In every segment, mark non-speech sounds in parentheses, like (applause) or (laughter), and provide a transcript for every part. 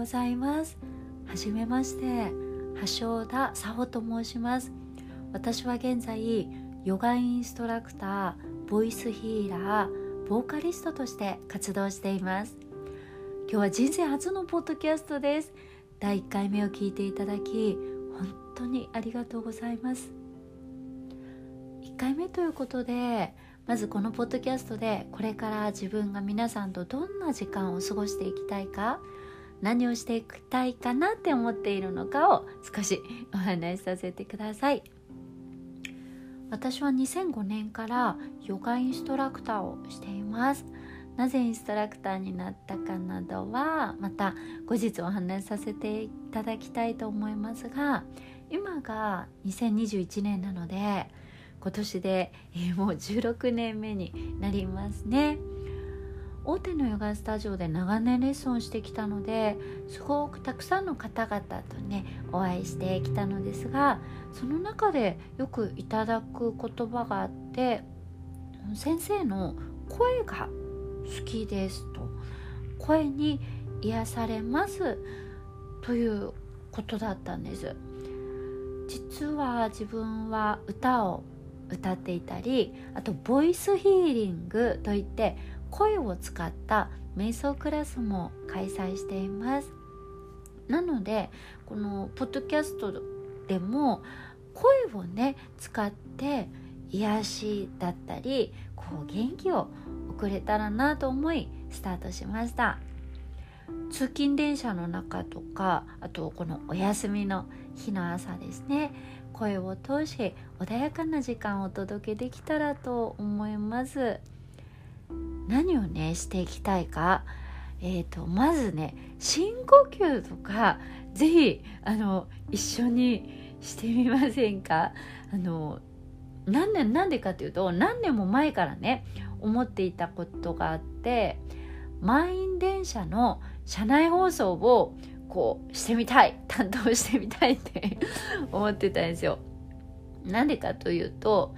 ございます。はじめまして橋田沙穂と申します。私は現在ヨガインストラクターボイスヒーラーボーカリストとして活動しています。今日は人生初のポッドキャストです。第1回目を聞いていただき本当にありがとうございます。1回目ということでまずこのポッドキャストでこれから自分が皆さんとどんな時間を過ごしていきたいか何をしていきたいかなって思っているのかを少しお話しさせてください。私は2005年からヨガインストラクターをしています。なぜインストラクターになったかなどはまた後日お話しさせていただきたいと思いますが今が2021年なので今年で、えー、もう16年目になりますね。大手のヨガスタジオで長年レッスンをしてきたのですごくたくさんの方々とねお会いしてきたのですがその中でよくいただく言葉があって先生の声が好きですと。声に癒されますということだったんです。実は自分は歌を歌っていたりあとボイスヒーリングといって声を使った瞑想クラスも開催しています。なのでこのポッドキャストでも声をね使って癒しだったりこう元気を送れたらなと思いスタートしました。通勤電車の中とかあとこのお休みの日の朝ですね。声を通し穏やかな時間をお届けできたらと思います。何をねしていきたいか。えーと、まずね深呼吸とか是非あの一緒にしてみませんか。あの何年なんでかっていうと何年も前からね思っていたことがあって満員電車の車内放送をこうしてみたい担当してみたいって思ってたんですよ。なんでかというと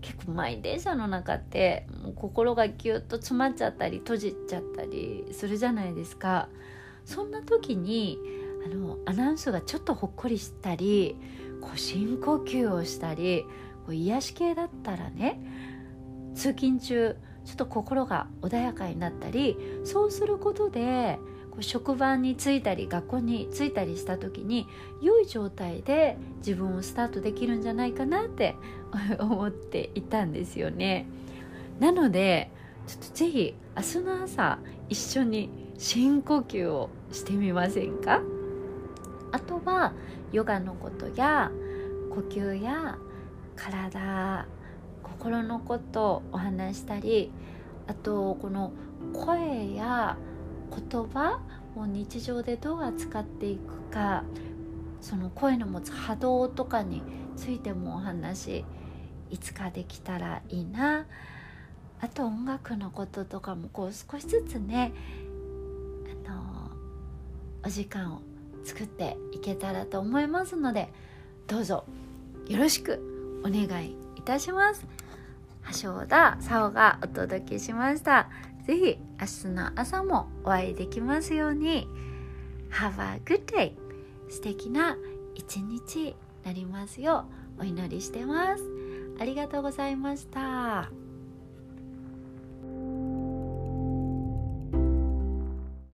結構満員電車の中ってもう心がギュッと詰まっちゃったり閉じちゃったりするじゃないですか。そんな時にあのアナウンスがちょっとほっこりしたりこう深呼吸をしたりこう癒し系だったらね通勤中ちょっと心が穏やかになったりそうすることでこう職場に着いたり学校に着いたりした時に良い状態で自分をスタートできるんじゃないかなって (laughs) 思っていたんですよね。なのでちょっとぜひ明日の朝一緒に深呼吸をしてみませんか？あとはヨガのことや呼吸や体心のことをお話したりあとこの声や言葉を日常でどう扱っていくかその声の持つ波動とかについてもお話いつかできたらいいな。あと音楽のこととかもこう少しずつねあのお時間を作っていけたらと思いますのでどうぞよろしくお願いいたします。橋田沙穂がお届けしました。ぜひ明日の朝もお会いできますように Have a good day 素敵な一日になりますようお祈りしてますありがとうございました。